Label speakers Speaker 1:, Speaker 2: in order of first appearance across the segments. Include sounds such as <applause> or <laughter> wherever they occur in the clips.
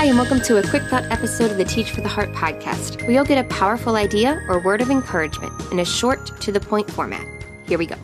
Speaker 1: Hi, and welcome to a quick thought episode of the Teach for the Heart podcast, where you'll get a powerful idea or word of encouragement in a short, to the point format. Here we go.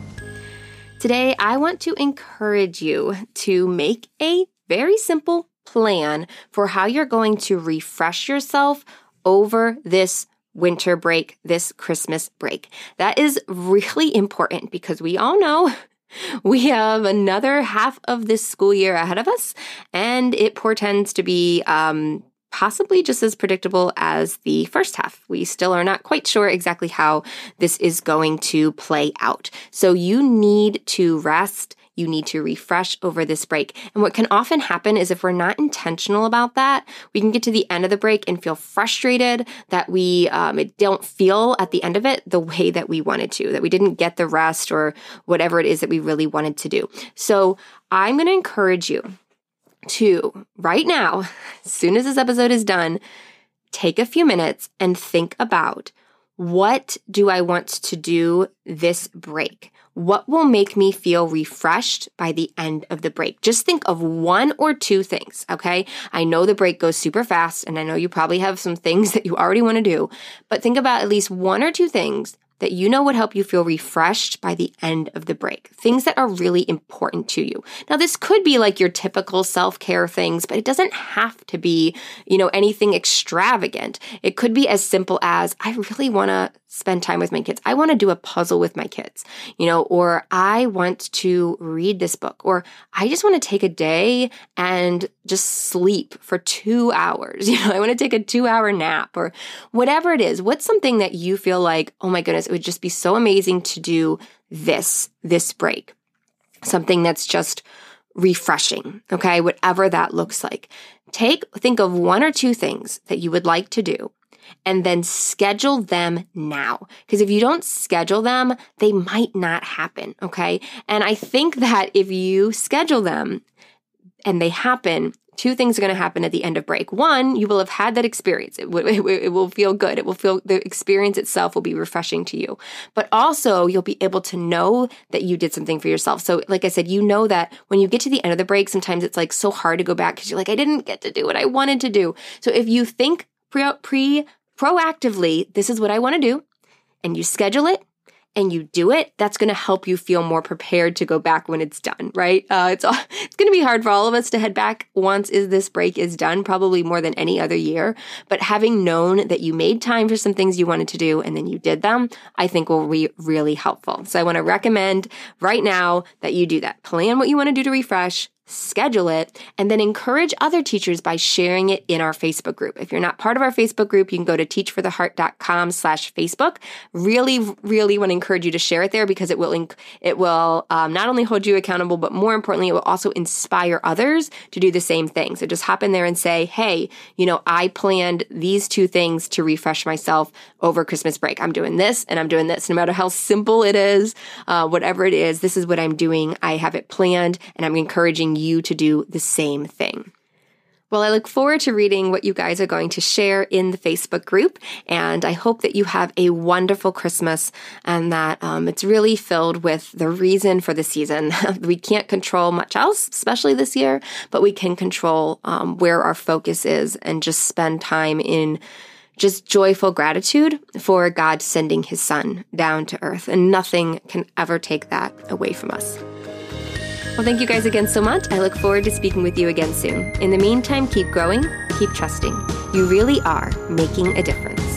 Speaker 1: Today, I want to encourage you to make a very simple plan for how you're going to refresh yourself over this winter break, this Christmas break. That is really important because we all know <laughs> we have another half of this school year ahead of us, and it portends to be um, possibly just as predictable as the first half. We still are not quite sure exactly how this is going to play out. So you need to rest you need to refresh over this break. And what can often happen is if we're not intentional about that, we can get to the end of the break and feel frustrated that we um, don't feel at the end of it the way that we wanted to, that we didn't get the rest or whatever it is that we really wanted to do. So I'm going to encourage you to right now, <laughs> as soon as this episode is done, take a few minutes and think about what do I want to do this break? What will make me feel refreshed by the end of the break? Just think of one or two things, okay? I know the break goes super fast and I know you probably have some things that you already want to do, but think about at least one or two things that you know would help you feel refreshed by the end of the break. Things that are really important to you. Now, this could be like your typical self care things, but it doesn't have to be, you know, anything extravagant. It could be as simple as I really want to spend time with my kids. I want to do a puzzle with my kids, you know, or I want to read this book, or I just want to take a day and just sleep for two hours. <laughs> You know, I want to take a two hour nap or whatever it is. What's something that you feel like, oh my goodness, it would just be so amazing to do this, this break? Something that's just refreshing. Okay. Whatever that looks like. Take, think of one or two things that you would like to do and then schedule them now. Because if you don't schedule them, they might not happen. Okay. And I think that if you schedule them and they happen, two things are going to happen at the end of break. One, you will have had that experience. It, w- it, will feel good. It will feel, the experience itself will be refreshing to you. But also, you'll be able to know that you did something for yourself. So, like I said, you know that when you get to the end of the break, sometimes it's like so hard to go back because you're like, I didn't get to do what I wanted to do. So, if you think pre, pre proactively, this is what I want to do, and you schedule it and you do it, that's going to help you feel more prepared to go back when it's done, right? Uh, it's <laughs> it's going to be hard for all of us to head back once is this break is done, probably more than any other year. But having known that you made time for some things you wanted to do and then you did them, I think will be really helpful. So I want to recommend right now that you do that. Plan what you want to do to refresh, schedule it, and then encourage other teachers by sharing it in our Facebook group. If you're not part of our Facebook group, you can go to teachfortheheart.com slash Facebook. Really, really want to encourage you to share it there because it will, inc- it will um, not only hold you accountable, but more importantly, it will also inspire others to do the same thing. So just hop in there and say, hey, you know, I planned these two things to refresh myself over Christmas break. I'm doing this and I'm doing this. No matter how simple it is, uh, whatever it is, this is what I'm doing. I have it planned and I'm encouraging you to do the same thing. Well, I look forward to reading what you guys are going to share in the Facebook group, and I hope that you have a wonderful Christmas and that um, it's really filled with the reason for the season. <laughs> we can't control much else, especially this year, but we can control um, where our focus is and just spend time in just joyful gratitude for God sending his son down to earth, and nothing can ever take that away from us. Well, thank you guys again so much. I look forward to speaking with you again soon. In the meantime, keep growing, keep trusting. You really are making a difference.